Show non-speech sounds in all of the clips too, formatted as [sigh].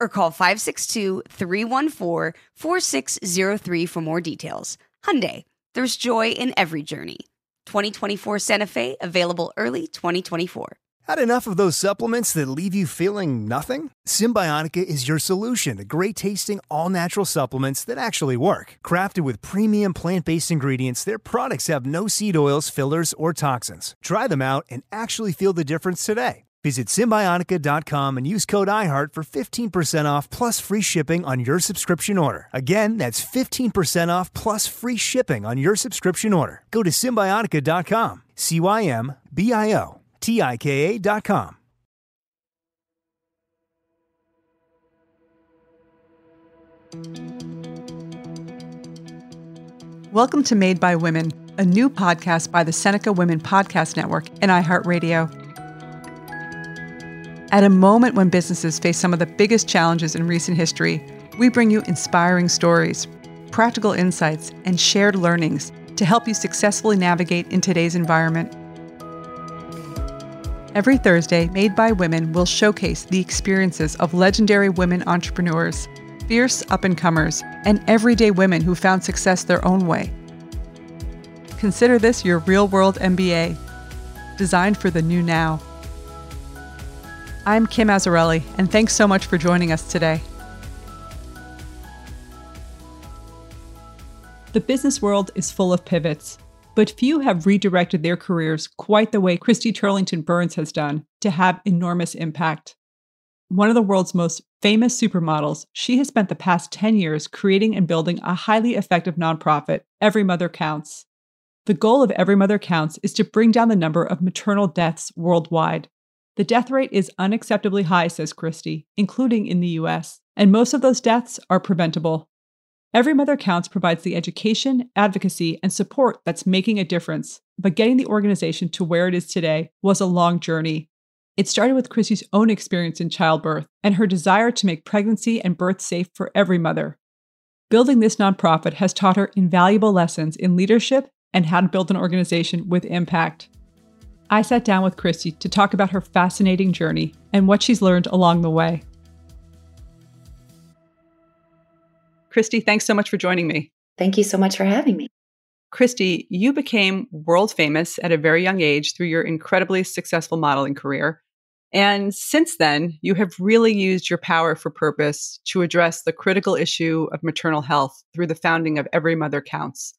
or call 562-314-4603 for more details. Hyundai, there's joy in every journey. 2024 Santa Fe, available early 2024. Had enough of those supplements that leave you feeling nothing? Cymbiotika is your solution to great tasting, all natural supplements that actually work. Crafted with premium plant based ingredients, their products have no seed oils, fillers, or toxins. Try them out and actually feel the difference today. Visit Cymbiotika.com and use code IHEART for 15% off plus free shipping on your subscription order. Again, that's 15% off plus free shipping on your subscription order. Go to Cymbiotika.com, C Y M B I O T I K A.com. Welcome to Made by Women, a new podcast by the Seneca Women Podcast Network and iHeartRadio. At a moment when businesses face some of the biggest challenges in recent history, we bring you inspiring stories, practical insights, and shared learnings to help you successfully navigate in today's environment. Every Thursday, Made by Women will showcase the experiences of legendary women entrepreneurs, fierce up and comers, and everyday women who found success their own way. Consider this your real world MBA, designed for the new now. I'm Kim Azzarelli, and thanks so much for joining us today. The business world is full of pivots, but few have redirected their careers quite the way Christy Turlington Burns has done to have enormous impact. One of the world's most famous supermodels, she has spent the past 10 years creating and building a highly effective nonprofit, Every Mother Counts. The goal of Every Mother Counts is to bring down the number of maternal deaths worldwide. The death rate is unacceptably high, says Christy, including in the US, and most of those deaths are preventable. Every Mother Counts provides the education, advocacy, and support that's making a difference, but getting the organization to where it is today was a long journey. It started with Christy's own experience in childbirth and her desire to make pregnancy and birth safe for every mother. Building this nonprofit has taught her invaluable lessons in leadership and how to build an organization with impact. I sat down with Christy to talk about her fascinating journey and what she's learned along the way. Christy, thanks so much for joining me. Thank you so much for having me. Christy, you became world famous at a very young age through your incredibly successful modeling career. And since then, you have really used your power for purpose to address the critical issue of maternal health through the founding of Every Mother Counts.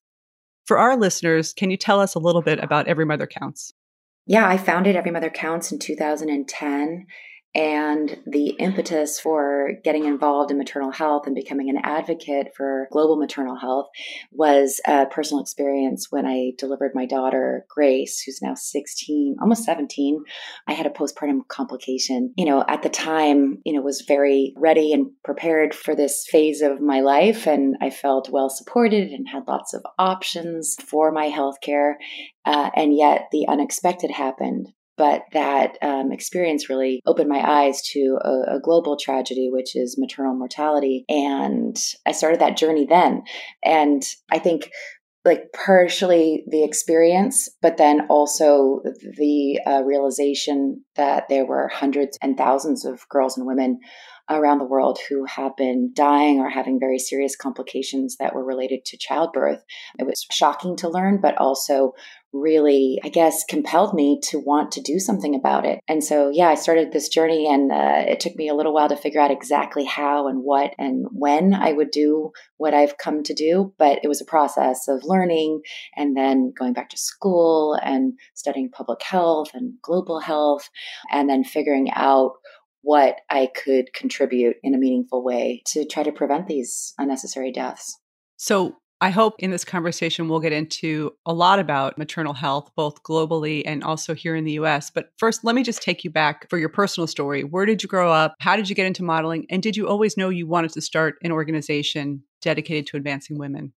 For our listeners, can you tell us a little bit about Every Mother Counts? Yeah, I founded Every Mother Counts in 2010. And the impetus for getting involved in maternal health and becoming an advocate for global maternal health was a personal experience when I delivered my daughter, Grace, who's now 16, almost 17. I had a postpartum complication. You know, at the time, you know, was very ready and prepared for this phase of my life. And I felt well supported and had lots of options for my healthcare. Uh, and yet the unexpected happened but that um, experience really opened my eyes to a, a, global tragedy, which is maternal mortality. And I started that journey then. And I think like partially the experience, but then also the uh, realization that there were hundreds and thousands of girls and women around the world who have been dying or having very serious complications that were related to childbirth. It was shocking to learn, but also really, I guess, compelled me to want to do something about it. And so, yeah, I started this journey and uh, it took me a little while to figure out exactly how and what and when I would do what I've come to do. But it was a process of learning and then going back to school and studying public health and global health and then figuring out what I could contribute in a meaningful way to try to prevent these unnecessary deaths. So, I hope in this conversation we'll get into a lot about maternal health, both globally and also here in the US. But first, let me just take you back for your personal story. Where did you grow up? How did you get into modeling? And did you always know you wanted to start an organization dedicated to advancing women?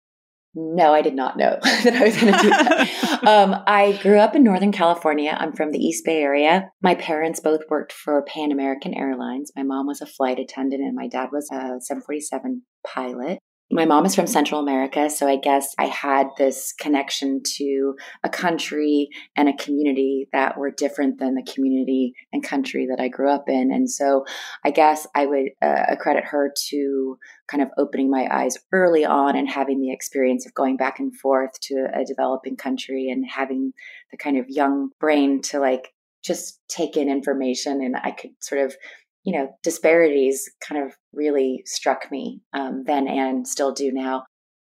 No, I did not know [laughs] that I was going to do that. [laughs] um, I grew up in Northern California. I'm from the East Bay area. My parents both worked for Pan American Airlines. My mom was a flight attendant, and my dad was a 747 pilot my mom is from Central America, so I guess I had this connection to a country and a community that were different than the community and country that I grew up in. And so I guess I would uh, accredit her to kind of opening my eyes early on and having the experience of going back and forth to a developing country and having the kind of young brain to like just take in information and I could sort of you know, disparities kind of really struck me um, then and still do now.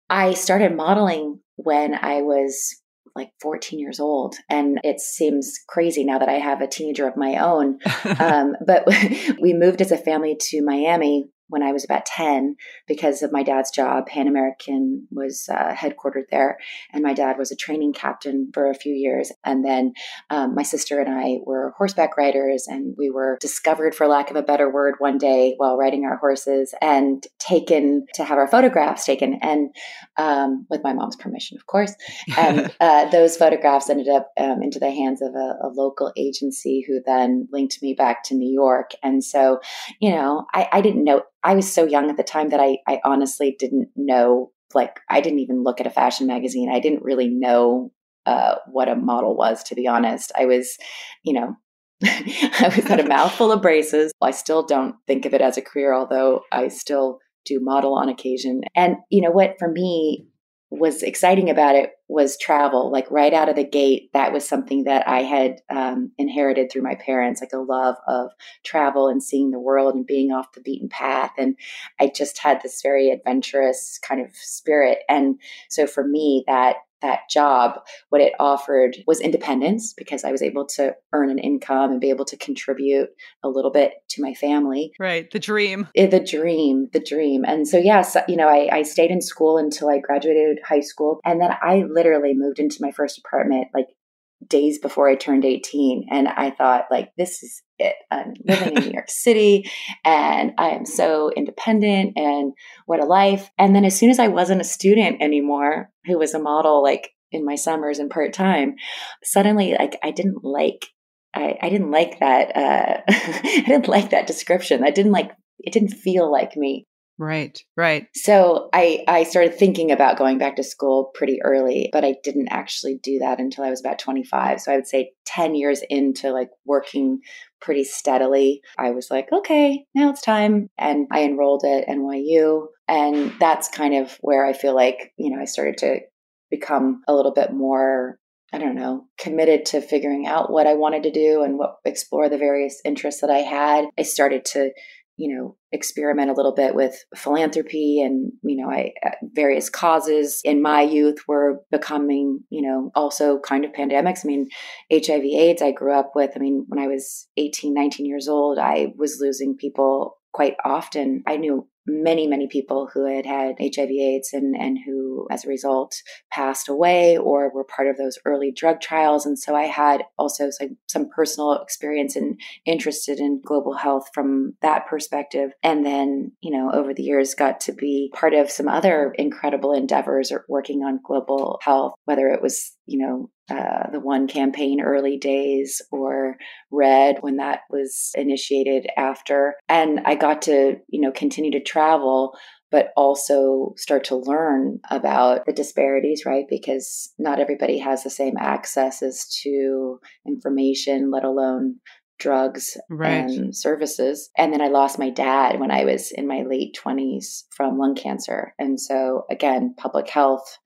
I started modeling when I was like 14 years old. And it seems crazy now that I have a teenager of my own. [laughs] um, but [laughs] we moved as a family to Miami when I was about 10 because of my dad's job. Pan American was uh, headquartered there, and my dad was a training captain for a few years. And then um, my sister and I were horseback riders, and we were discovered, for lack of a better word, one day while riding our horses and taken to have our photographs taken, and um, with my mom's permission, of course. And [laughs] uh, those photographs ended up um, into the hands of a, a, local agency who then linked me back to New York. And so, you know, I, I didn't know I was so young at the time that I, I honestly didn't know, like, I didn't even look at a fashion magazine. I didn't really know uh, what a model was, to be honest. I was, you know, [laughs] I was had a [laughs] mouthful of braces. I still don't think of it as a career, although I still do model on occasion. And you know what, for me, was exciting about it was travel. Like right out of the gate, that was something that I had um, inherited through my parents, like a love of travel and seeing the world and being off the beaten path. And I just had this very adventurous kind of spirit. And so for me, that that job, what it offered was independence because I was able to earn an income and be able to contribute a little bit to my family. Right. The dream. Eh, the dream. The dream. And so, yes, you know, I, I stayed in school until I graduated high school. And then I literally moved into my first apartment like days before I turned 18. And I thought, like, this is it. I'm living in New York City and I am so independent and what a life. And then as soon as I wasn't a student anymore who was a model, like in my summers and part time, suddenly, like, I didn't like. I, I didn't like that. Uh, [laughs] I didn't like that description. I didn't like. It didn't feel like me. Right, right. So I, I started thinking about going back to school pretty early, but I didn't actually do that until I was about 25. So I would say 10 years into like working pretty steadily, I was like, okay, now it's time. And I enrolled at NYU. And that's kind of where I feel like, you know, I started to become a little bit more I don't know, committed to figuring out what I wanted to do and what explore the various interests that I had. I started to you know experiment a little bit with philanthropy and you know I uh, various causes in my youth were becoming you know also kind of pandemics. I mean HIV AIDS I grew up with I mean when I was 18 19 years old I was losing people quite often. I knew many, many people who had had HIV AIDS and, and who, as a result, passed away or were part of those early drug trials. And so I had also some, some personal experience and interested in global health from that perspective. And then, you know, over the years, got to be part of some other incredible endeavors or working on global health, whether it was, you know, uh, the one campaign early days or red when that was initiated after and i got to you know continue to travel but also start to learn about the disparities right because not everybody has the same access as to information let alone drugs right. and services. And then I lost my dad when I was in my late 20s from lung cancer. And so, again, public health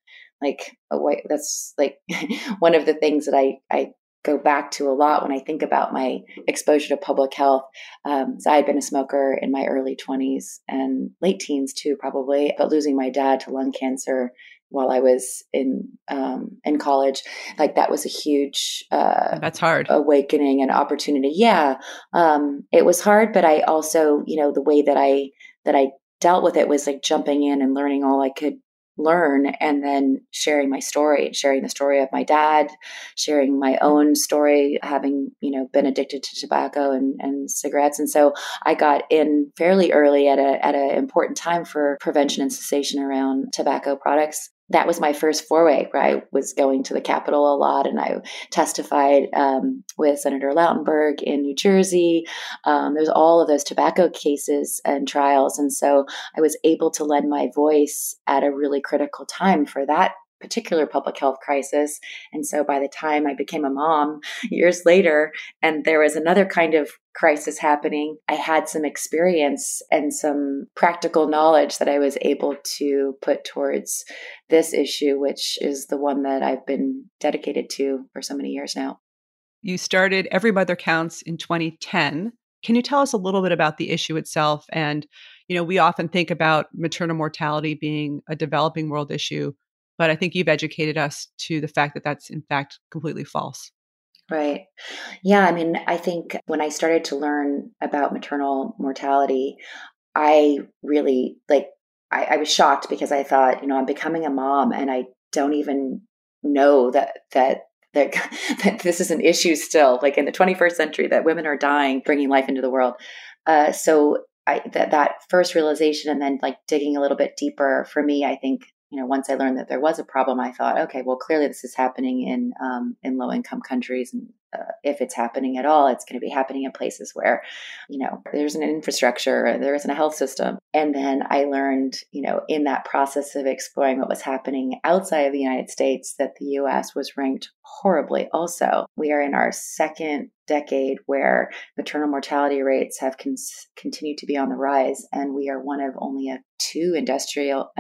like a white, that's like [laughs] one of the things that I, I go back to a lot when I think about my exposure to public health. Um, so I had been a smoker in my early 20s and late teens too, probably, but losing my dad to lung cancer while I was in um, in college, like that was a huge uh, that's hard awakening and opportunity. Yeah, um, it was hard, but I also, you know, the way that I that I dealt with it was like jumping in and learning all I could learn and then sharing my story sharing the story of my dad sharing my own story having you know been addicted to tobacco and, and cigarettes. And so i got in fairly early at a at an important time for prevention and cessation around tobacco products that was my first foray where I was going to the Capitol a lot and I testified um, with Senator Lautenberg in New Jersey. Um, there's all of those tobacco cases and trials. And so I was able to lend my voice at a really critical time for that particular public health crisis. And so by the time I became a mom years later, and there was another kind of crisis happening, I had some experience and some practical knowledge that I was able to put towards this issue, which is the one that I've been dedicated to for so many years now. You started Every Mother Counts in 2010. Can you tell us a little bit about the issue itself? And, you know, we often think about maternal mortality being a developing world issue, but I think you've educated us to the fact that that's in fact completely false. Right. Yeah. I mean, I think when I started to learn about maternal mortality, I really like, I, I was shocked because I thought, you know, I'm becoming a mom and I don't even know that, that that, [laughs] that this is an issue still, like in the 21st century, that women are dying, bringing life into the world. Uh, so I, that that first realization, and then like digging a little bit deeper for me, I think you know, once I learned that there was a problem, I thought, okay, well, clearly this is happening in um, in low income countries, and uh, if it's happening at all, it's going to be happening in places where, you know, there's an infrastructure, there isn't a health system. And then I learned, you know, in that process of exploring what was happening outside of the United States, that the U.S. was ranked horribly. Also, we are in our second decade where maternal mortality rates have con- continued to be on the rise, and we are one of only a two industrial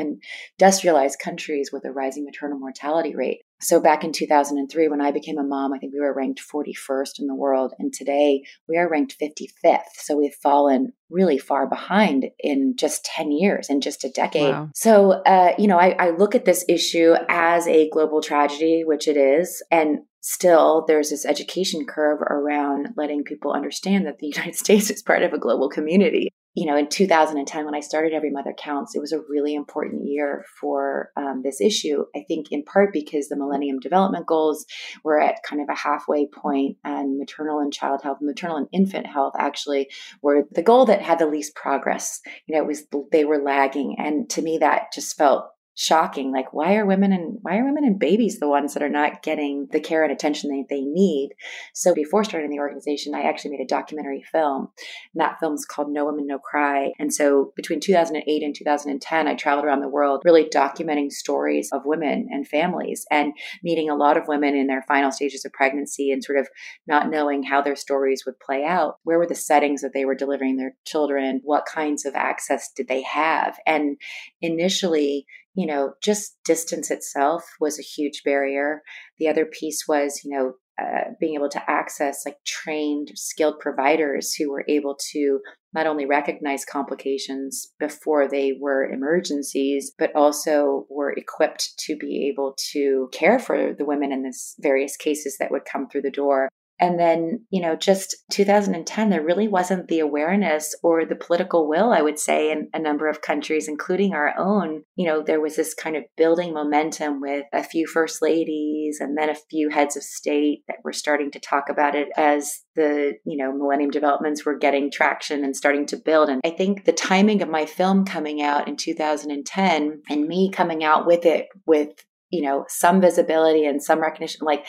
industrialized countries with a rising maternal mortality rate. So back in 2003, when I became a mom, I think we were ranked 41st in the world. And today we are ranked 55th. So we've fallen really far behind in just 10 years, in just a decade. Wow. So, uh, you know, I, I look at this issue as a global tragedy, which it is. And still there's this education curve around letting people understand that the [laughs] United States is part of a global community you know, in 2010, when I started Every Mother Counts, it was a really important year for um, this issue. I think in part because the Millennium Development Goals were at kind of a halfway point, and maternal and child health, maternal and infant health actually were the goal that had the least progress. You know, it was they were lagging, and to me, that just felt shocking. Like why are women and why are women and babies the ones that are not getting the care and attention they, they need? So before starting the organization i actually made a documentary film and that film is called no woman no cry. And so between 2008 and 2010 i traveled around the world really documenting stories of women and families and meeting a lot of women in their final stages of pregnancy and sort of not knowing how their stories would play out. Where were the settings that they were delivering their children? What kinds of access did they have? And initially you know, just distance itself was a huge barrier. The other piece was, you know, uh, being able to access like trained, skilled providers who were able to not only recognize complications before they were emergencies, but also were equipped to be able to care for the women in this various cases that would come through the door. And then, you know, just 2010, there really wasn't the awareness or the political will, I would say, in a number of countries, including our own. You know, there was this kind of building momentum with a few first ladies and then a few heads of state that were starting to talk about it as the, you know, millennium developments were getting traction and starting to build. And I think the timing of my film coming out in 2010 and me coming out with it with you know some visibility and some recognition like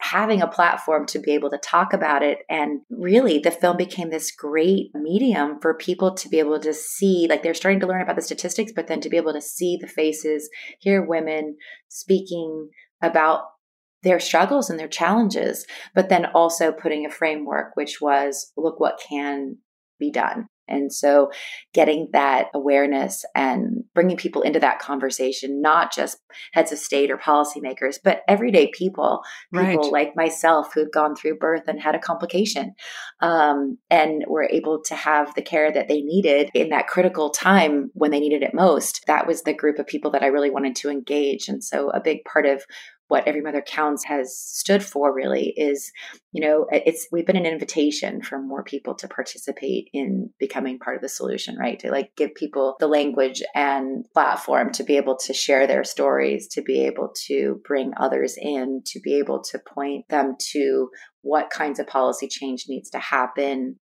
having a platform to be able to talk about it. And really the film became this great medium for people to be able to see like they're starting to learn about the statistics but then to be able to see the faces hear women speaking about their struggles and their challenges but then also putting a framework which was look what can be done And so getting that awareness and bringing people into that conversation, not just heads of state or policymakers, but everyday people, people right. like myself who've gone through birth and had a complication um, and were able to have the care that they needed in that critical time when they needed it most. That was the group of people that I really wanted to engage. And so a big part of what every mother counts has stood for really is you know it's we've been an invitation for more people to participate in becoming part of the solution right? To like give people the language and platform to be able to share their stories to be able to bring others in to be able to point them to what kinds of policy change needs to happen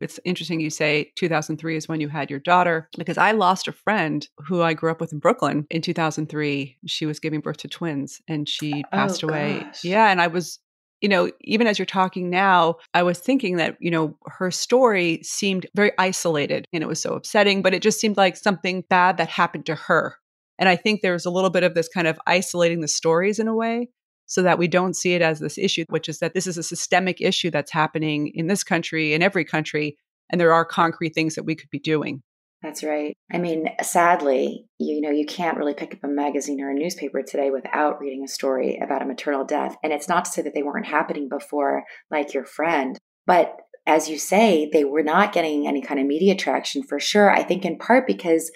it's interesting you say 2003 is when you had your daughter because I lost a friend who I grew up with in Brooklyn in 2003. She was giving birth to twins and she oh, passed oh, away. Gosh. Yeah. And I was, you know, even as you're talking now, I was thinking that, you know, her story seemed very isolated and it was so upsetting, but it just seemed like something bad that happened to her. And I think there's a little bit of this kind of isolating the stories in a way so that we don't see it as this issue, which is that this is a systemic issue that's happening in this country, in every country, and there are concrete things that we could be doing. That's right. I mean, sadly, you know, you can't really pick up a magazine or a newspaper today without reading a story about a maternal death. And it's not to say that they weren't happening before, like your friend, but as you say, they were not getting any kind of media traction for sure. I think in part because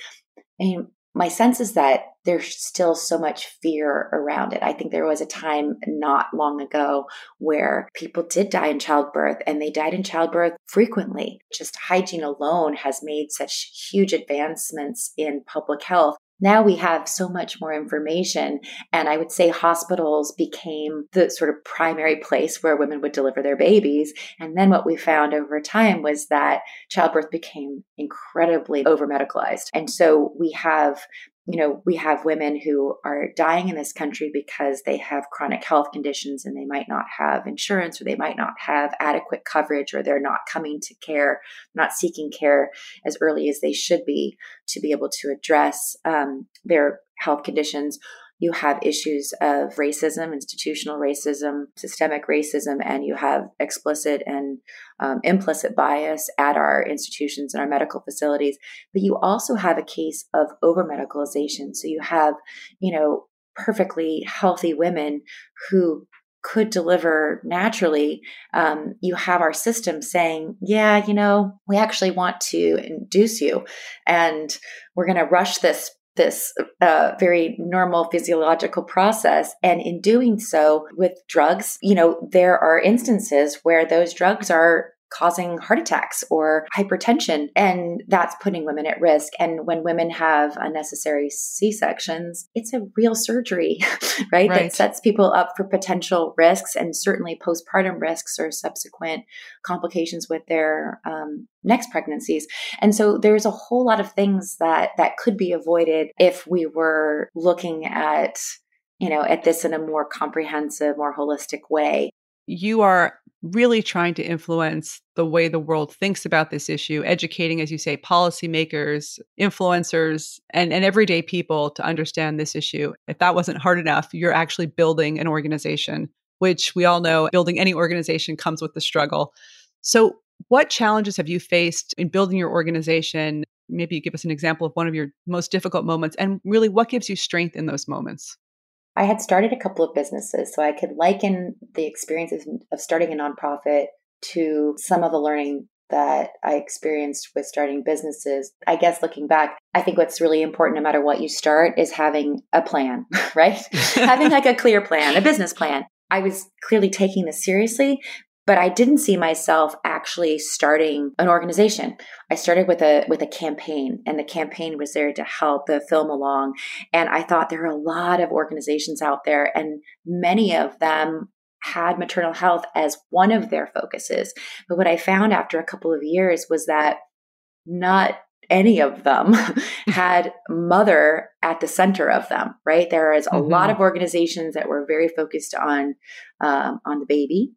I mean, my sense is that there's still so much fear around it. I think there was a time not long ago where people did die in childbirth and they died in childbirth frequently. Just hygiene alone has made such huge advancements in public health now we have so much more information. And I would say hospitals became the sort of primary place where women would deliver their babies. And then what we found over time was that childbirth became incredibly over medicalized. And so we have you know, we have women who are dying in this country because they have chronic health conditions and they might not have insurance or they might not have adequate coverage or they're not coming to care, not seeking care as early as they should be to be able to address um, their health conditions you have issues of racism, institutional racism, systemic racism, and you have explicit and um, implicit bias at our institutions and our medical facilities. But you also have a case of over medicalization. So you have, you know, perfectly healthy women who could deliver naturally, um, you have our system saying, yeah, you know, we actually want to induce you and we're going to rush this this uh, very normal physiological process. And in doing so with drugs, you know, there are instances where those drugs are causing heart attacks or hypertension. And that's putting women at risk. And when women have unnecessary C sections, it's a real surgery, right? [laughs] right? That sets people up for potential risks and certainly postpartum risks or subsequent complications with their um, next pregnancies. And so there's a whole lot of things that that could be avoided if we were looking at you know at this in a more comprehensive more holistic way you are really trying to influence the way the world thinks about this issue, educating, as you say, policymakers, influencers, and, and everyday people to understand this issue. If that wasn't hard enough, you're actually building an organization, which we all know building any organization comes with the struggle. So, what challenges have you faced in building your organization? Maybe you give us an example of one of your most difficult moments, and really what gives you strength in those moments? I had started a couple of businesses, so I could liken the experiences of starting a nonprofit to some of the learning that I experienced with starting businesses. I guess looking back, I think what's really important no matter what you start is having a plan, [laughs] right? [laughs] having like a clear plan, a business plan. I was clearly taking this seriously, but I didn't see myself actually starting an organization. I started with a with a campaign and the campaign was there to help the film along and I thought there are a lot of organizations out there and many of them had maternal health as one of their focuses. But what I found after a couple of years was that not any of them [laughs] had mother at the center of them right there is a mm-hmm. lot of organizations that were very focused on um, on the baby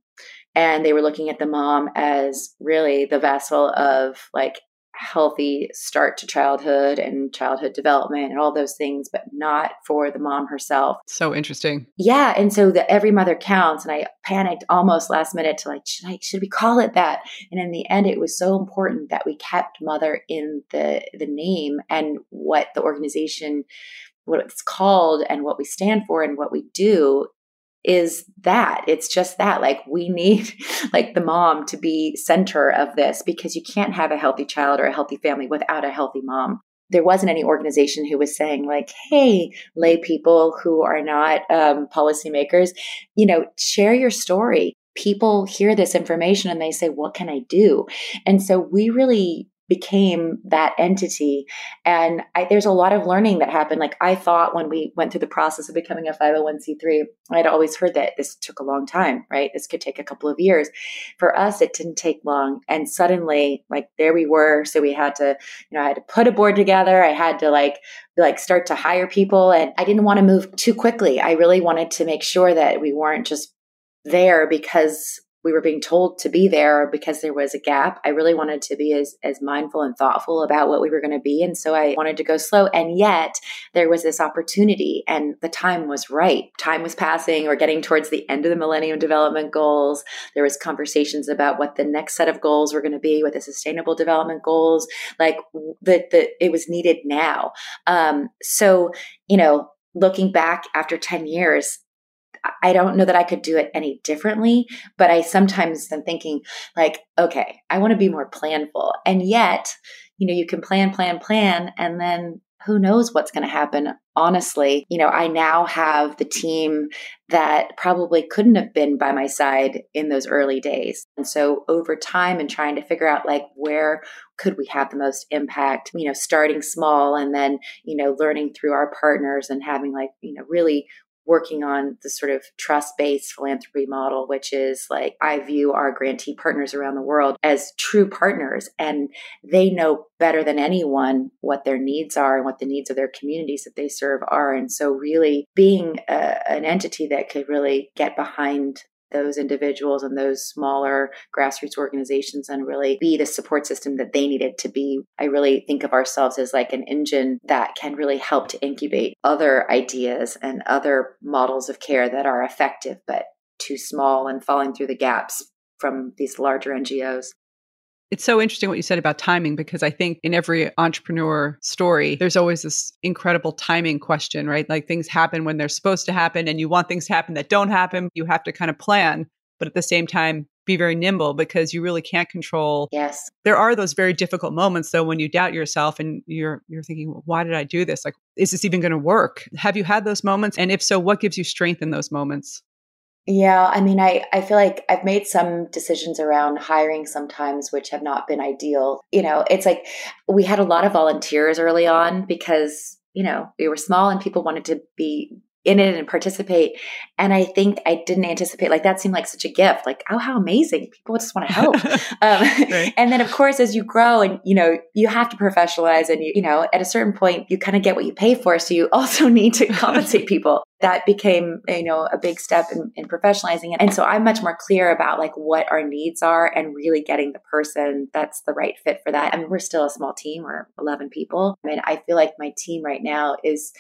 and they were looking at the mom as really the vessel of like healthy start to childhood and childhood development and all those things, but not for the mom herself. So interesting. Yeah. And so the every mother counts. And I panicked almost last minute to like, should I, should we call it that? And in the end, it was so important that we kept mother in the, the name and what the organization, what it's called and what we stand for and what we do is that. It's just that. Like we need [laughs] like the mom to be center of this because you can't have a healthy child or a healthy family without a healthy mom. There wasn't any organization who was saying like hey lay people who are not um, policymakers you know share your story. People hear this information and they say what can i do and so we really became that entity. And I, there's a lot of learning that happened. Like I thought when we went through the process of becoming a 501c3, I'd always heard that this took a long time, right? This could take a couple of years. For us, it didn't take long. And suddenly, like there we were. So we had to, you know, I had to put a board together. I had to like like start to hire people and I didn't want to move too quickly. I really wanted to make sure that we weren't just there because we were being told to be there because there was a gap. I really wanted to be as, as mindful and thoughtful about what we were going to be. And so I wanted to go slow. And yet there was this opportunity and the time was right. Time was passing. We're getting towards the end of the Millennium Development Goals. There was conversations about what the next set of goals were going to be with the Sustainable Development Goals. Like that, the, it was needed now. Um, so, you know, looking back after 10 years, I don't know that I could do it any differently, but I sometimes am thinking like, okay, I want to be more planful. And yet, you know, you can plan, plan, plan, and then who knows what's going to happen. Honestly, you know, I now have the team that probably couldn't have been by my side in those early days. And so over time and trying to figure out like where could we have the most impact, you know, starting small and then, you know, learning through our partners and having like, you know, really working on the sort of trust based philanthropy model, which is like I view our grantee partners around the world as true partners and they know better than anyone what their needs are and what the needs of their communities that they serve are. And so, really being a, an entity that could really get behind those individuals and those smaller grassroots organizations and really be the support system that they needed to be. I really think of ourselves as like an engine that can really help to incubate other ideas and other models of care that are effective but too small and falling through the gaps from these larger NGOs. It's so interesting what you said about timing because I think in every entrepreneur story, there's always this incredible timing question, right? Like things happen when they're supposed to happen, and you want things to happen that don't happen. You have to kind of plan, but at the same time, be very nimble because you really can't control. Yes. There are those very difficult moments though when you doubt yourself and you're you're thinking, well, why did I do this? Like, is this even going to work? Have you had those moments? And if so, what gives you strength in those moments? Yeah, I mean, I, I feel like I've made some decisions around hiring sometimes, which have not been ideal. You know, it's like we had a lot of volunteers early on because, you know, we were small and people wanted to be in it and participate. And I think I didn't anticipate like that seemed like such a gift. Like, oh, how amazing! People just want to help. [laughs] um, right. And then, of course, as you grow and you know, you have to professionalize, and you you know, at a certain point, you kind of get what you pay for. So you [laughs] also need to compensate people. That became you know a big step in, in professionalizing it. And so I'm much more clear about like what our needs are and really getting the person that's the right fit for that. I mean, we're still a small team. We're 11 people. I mean, I feel like my team right now is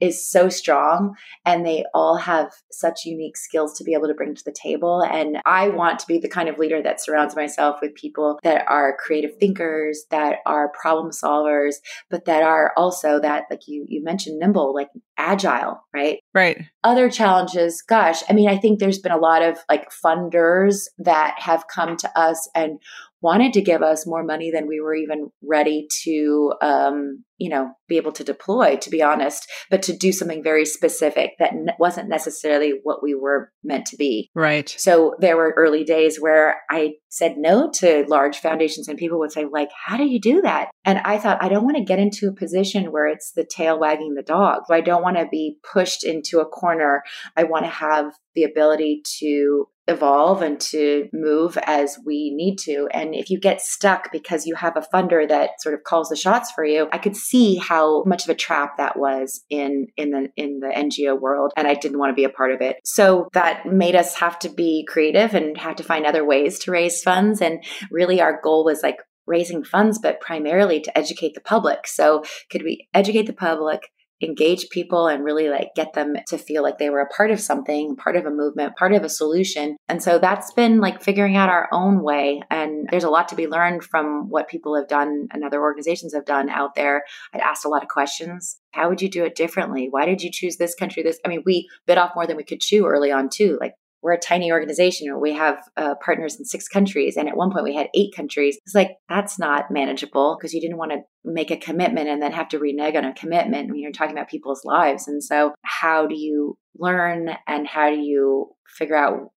is so strong and they all have such unique skills to be able to bring to the table. And i want to be the kind of leader that surrounds myself with people that are creative thinkers that are problem solvers but that are also that like you you mentioned nimble like agile right? Right. Other challenges gosh i mean i think there's been a lot of like funders that have come to us and wanted to give us more money than we were even ready to um, you know be able to deploy to be honest but to do something very specific that n- wasn't necessarily what we were meant to be. Right. So there were early days where i said no to large foundations and people would say like how do you do that? And i thought i don't want to get into a position where it's the tail wagging the dog. I don't want to be pushed into a corner. I want to have the ability to evolve and to move as we need to. And if you get stuck because you have a funder that sort of calls the shots for you, I could see how much of a trap that was in in the in the NGO world and I didn't want to be a part of it. So that made us have to be creative and have to find other ways to raise funds and really our goal was like raising funds, but primarily to educate the public. So, could we educate the public? Engage people and really like get them to feel like they were a part of something, part of a movement, part of a solution. And so that's been like figuring out our own way. And there's a lot to be learned from what people have done and other organizations have done out there. I'd asked a lot of questions. How would you do it differently? Why did you choose this country? This, I mean, we bit off more than we could chew early on too. Like we're a tiny organization. We have uh, partners in six countries. And at one point we had eight countries. It's like, that's not manageable because you didn't want to make a commitment and then have to renege on a commitment when you're talking about people's lives. And so, how do you learn and how do you figure out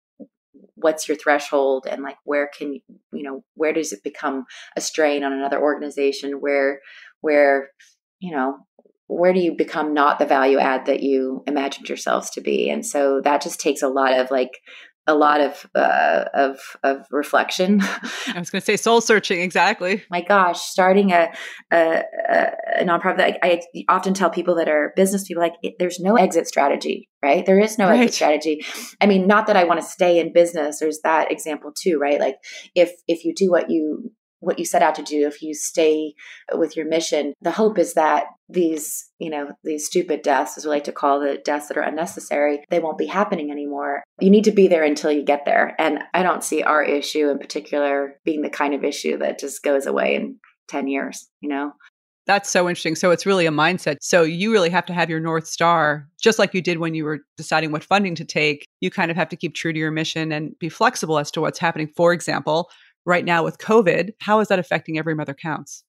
what's your threshold and like where can you, you know, where does it become a strain on another organization where, where, you know, where do you become not the value add that you imagined yourselves to be and so that just takes a lot of like a lot of uh, of of reflection. I was going to say soul searching. Exactly. My gosh, starting a a, a nonprofit. I, I, often tell people that are business people like there's no exit strategy, right? There is no right. exit strategy. I mean, not that I want to stay in business. There's that example too, right? Like if if you do what you what you set out to do if you stay with your mission the hope is that these you know these stupid deaths as we like to call the deaths that are unnecessary they won't be happening anymore you need to be there until you get there and i don't see our issue in particular being the kind of issue that just goes away in 10 years you know that's so interesting. So it's really a mindset. So you really have to have your North Star, just like you did when you were deciding what funding to take. You kind of have to keep true to your mission and be flexible as to what's happening. For example, right now with COVID. How is that affecting Every Mother Counts?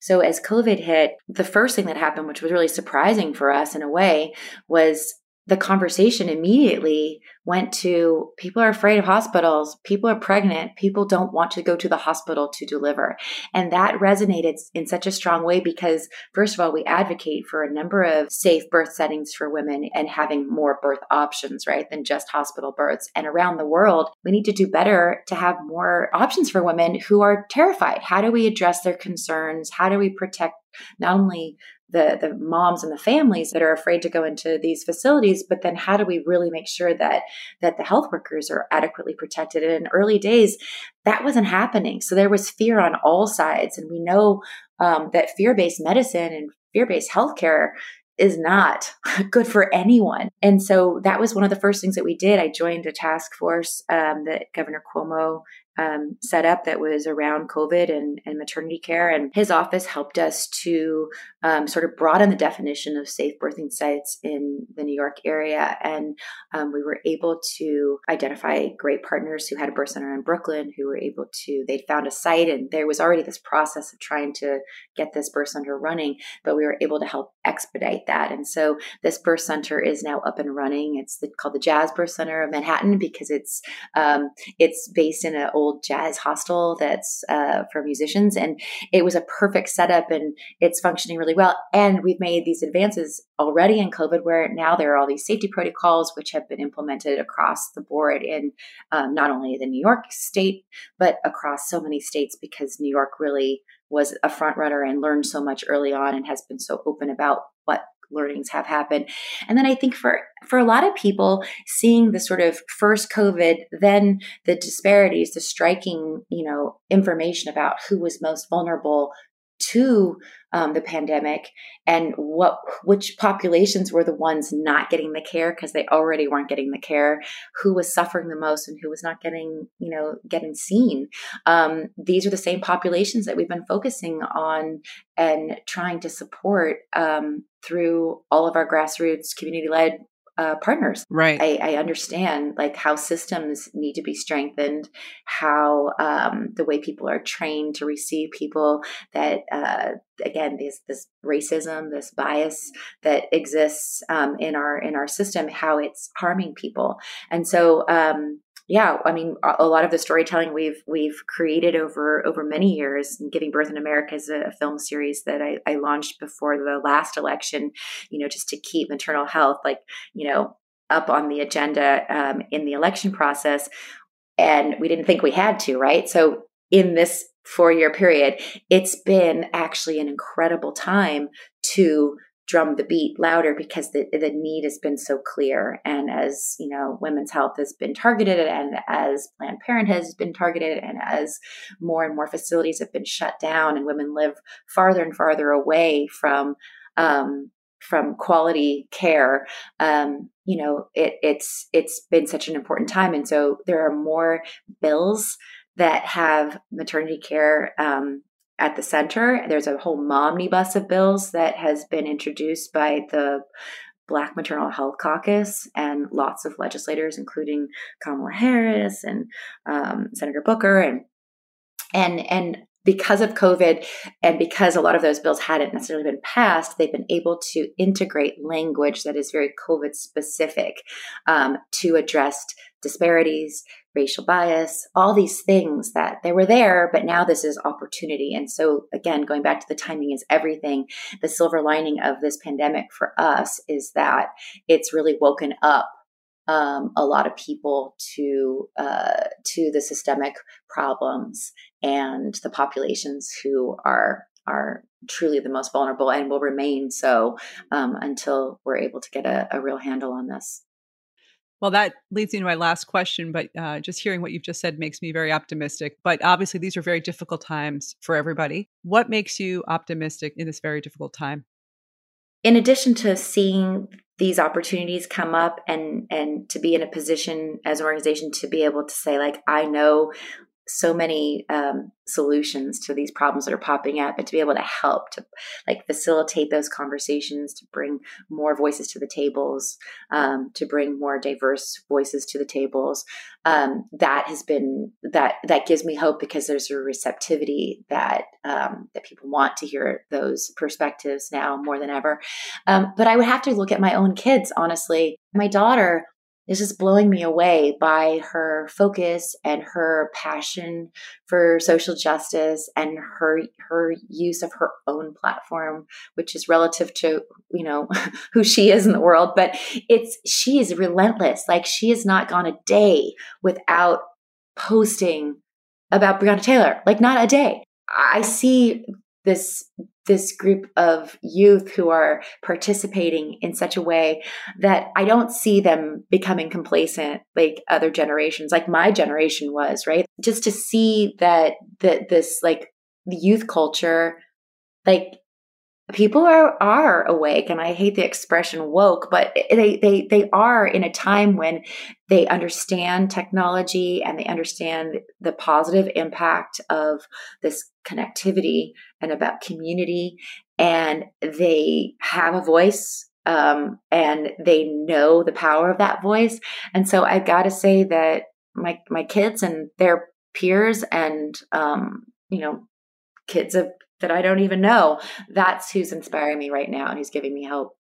So, as COVID hit, the first thing that happened, which was really surprising for us in a way, was the conversation immediately went to people are afraid of hospitals, people are pregnant, people don't want to go to the hospital to deliver. And that resonated in such a strong way because, first of all, we advocate for a number of safe birth settings for women and having more birth options, right, than just hospital births. And around the world, we need to do better to have more options for women who are terrified. How do we address their concerns? How do we protect not only the the moms and the families that are afraid to go into these facilities but then how do we really make sure that that the health workers are adequately protected and in early days that wasn't happening so there was fear on all sides and we know um, that fear-based medicine and fear-based healthcare is not [laughs] good for anyone. And so that was one of the first things that we did. I joined a task force um, that Governor Cuomo um, set up that was around COVID and, and, maternity care. And his office helped us to um, sort of broaden the definition of safe birthing sites in the New York area. And um, we were able to identify great partners who had a birth center in Brooklyn who were able to, they found a site and there was already this process of trying to get this birth center running, but we were able to help expedite that. And so this birth center is now up and running. It's the, called the Jazz Birth Center of Manhattan because it's, um, it's based in an old jazz hostel that's uh, for musicians. And it was a perfect setup and it's functioning really well. And we've made these advances already in COVID where now there are all these safety protocols which have been implemented across the board in um, not only the New York state, but across so many states because New York really was a front runner and learned so much early on and has been so open about what learnings have happened. And then I think for for a lot of people seeing the sort of first covid then the disparities the striking you know information about who was most vulnerable to um, the pandemic and what which populations were the ones not getting the care because they already weren't getting the care who was suffering the most and who was not getting you know getting seen. Um, these are the same populations that we've been focusing on and trying to support um, through all of our grassroots community led uh, partners. Right. I, I, understand like how systems need to be strengthened, how um, the way people are trained to receive people that uh, again this this racism, this bias that exists um, in our in our system, how it's harming people, and so. Um, yeah, I mean, a lot of the storytelling we've we've created over over many years. Giving Birth in America is a film series that I, I launched before the last election. You know, just to keep maternal health like you know up on the agenda um, in the election process, and we didn't think we had to, right? So in this four year period, it's been actually an incredible time to drum the beat louder because the, the need has been so clear. And as, you know, women's health has been targeted and as Planned Parenthood has been targeted and as more and more facilities have been shut down and women live farther and farther away from, um, from quality care, um, you know, it, it's, it's been such an important time. And so there are more bills that have maternity care, um, at the center. There's a whole momnibus of bills that has been introduced by the Black Maternal Health Caucus and lots of legislators, including Kamala Harris and um, Senator Booker, and and and because of COVID and because a lot of those bills hadn't necessarily been passed, they've been able to integrate language that is very COVID specific um, to address disparities, racial bias, all these things that they were there, but now this is opportunity. And so, again, going back to the timing is everything, the silver lining of this pandemic for us is that it's really woken up um, a lot of people to uh, to the systemic problems and the populations who are are truly the most vulnerable and will remain so um, until we're able to get a, a real handle on this. Well, that leads me to my last question, but uh, just hearing what you've just said makes me very optimistic. But obviously, these are very difficult times for everybody. What makes you optimistic in this very difficult time? In addition to seeing these opportunities come up and and to be in a position as an organization to be able to say like I know so many um, solutions to these problems that are popping up and to be able to help to like facilitate those conversations to bring more voices to the tables um, to bring more diverse voices to the tables um, that has been that that gives me hope because there's a receptivity that um, that people want to hear those perspectives now more than ever. Um, but i would have to look at my own kids honestly. My daughter is just blowing me away by her focus and her passion for social justice and her her use of her own platform which is relative to you know [laughs] who she is in the world. But it's she is relentless. Like she has not gone a day without posting about Breonna Taylor. Like not a day. I see this this group of youth who are participating in such a way that I don't see them becoming complacent like other generations, like my generation was, right? Just to see that that this like youth culture, like people are are awake and i hate the expression woke but they they they are in a time when they understand technology and they understand the positive impact of this connectivity and about community and they have a voice um, and they know the power of that voice. And so i've got to say that my my kids and their peers and um, you know kids of that I don't even know. That's who's inspiring me right now and who's giving me hope.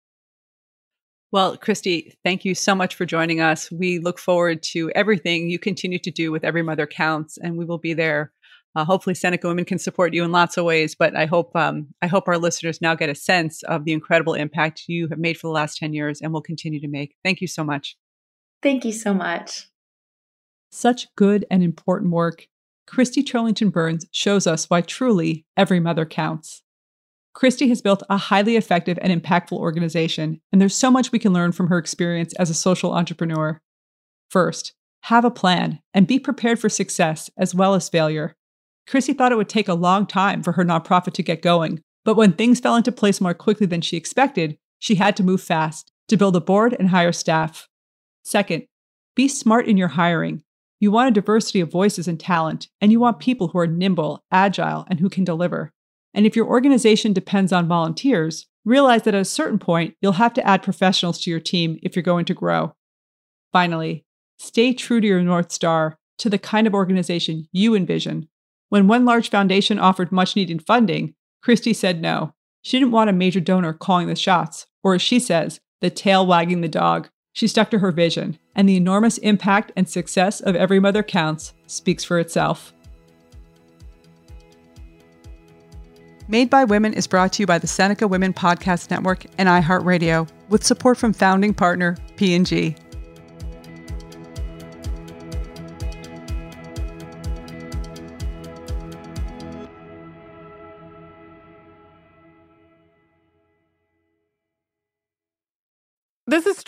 Well, Christy, thank you so much for joining us. We look forward to everything you continue to do with Every Mother Counts, and we will be there. Uh, hopefully, Seneca Women can support you in lots of ways, but I hope um, I hope our listeners now get a sense of the incredible impact you have made for the last ten years and will continue to make. Thank you so much. Thank you so much. Such good and important work. Christy Turlington Burns shows us why truly every mother counts. Christy has built a highly effective and impactful organization, and there's so much we can learn from her experience as a social entrepreneur. First, have a plan and be prepared for success as well as failure. Christy thought it would take a long time for her nonprofit to get going, but when things fell into place more quickly than she expected, she had to move fast to build a board and hire staff. Second, be smart in your hiring you want a diversity of voices and talent, and you want people who are nimble, agile, and who can deliver. And if your organization depends on volunteers, realize that at a certain point, you'll have to add professionals to your team if you're going to grow. Finally, stay true to your North Star, to the kind of organization you envision. When one large foundation offered much needed funding, Christy said no. She didn't want a major donor calling the shots, or as she says, the tail wagging the dog. She stuck to her vision, and the enormous impact and success of Every Mother Counts speaks for itself. Made by Women is brought to you by the Seneca Women Podcast Network and iHeartRadio, with support from founding partner P&G.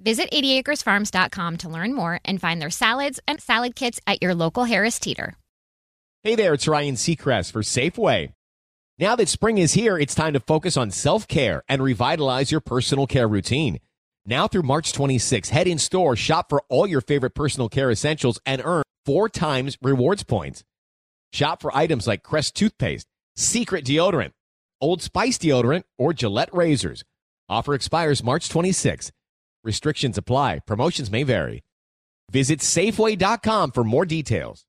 Visit 80acresfarms.com to learn more and find their salads and salad kits at your local Harris Teeter. Hey there, it's Ryan Seacrest for Safeway. Now that spring is here, it's time to focus on self care and revitalize your personal care routine. Now through March 26, head in store, shop for all your favorite personal care essentials, and earn four times rewards points. Shop for items like Crest toothpaste, Secret deodorant, Old Spice deodorant, or Gillette razors. Offer expires March 26. Restrictions apply. Promotions may vary. Visit Safeway.com for more details.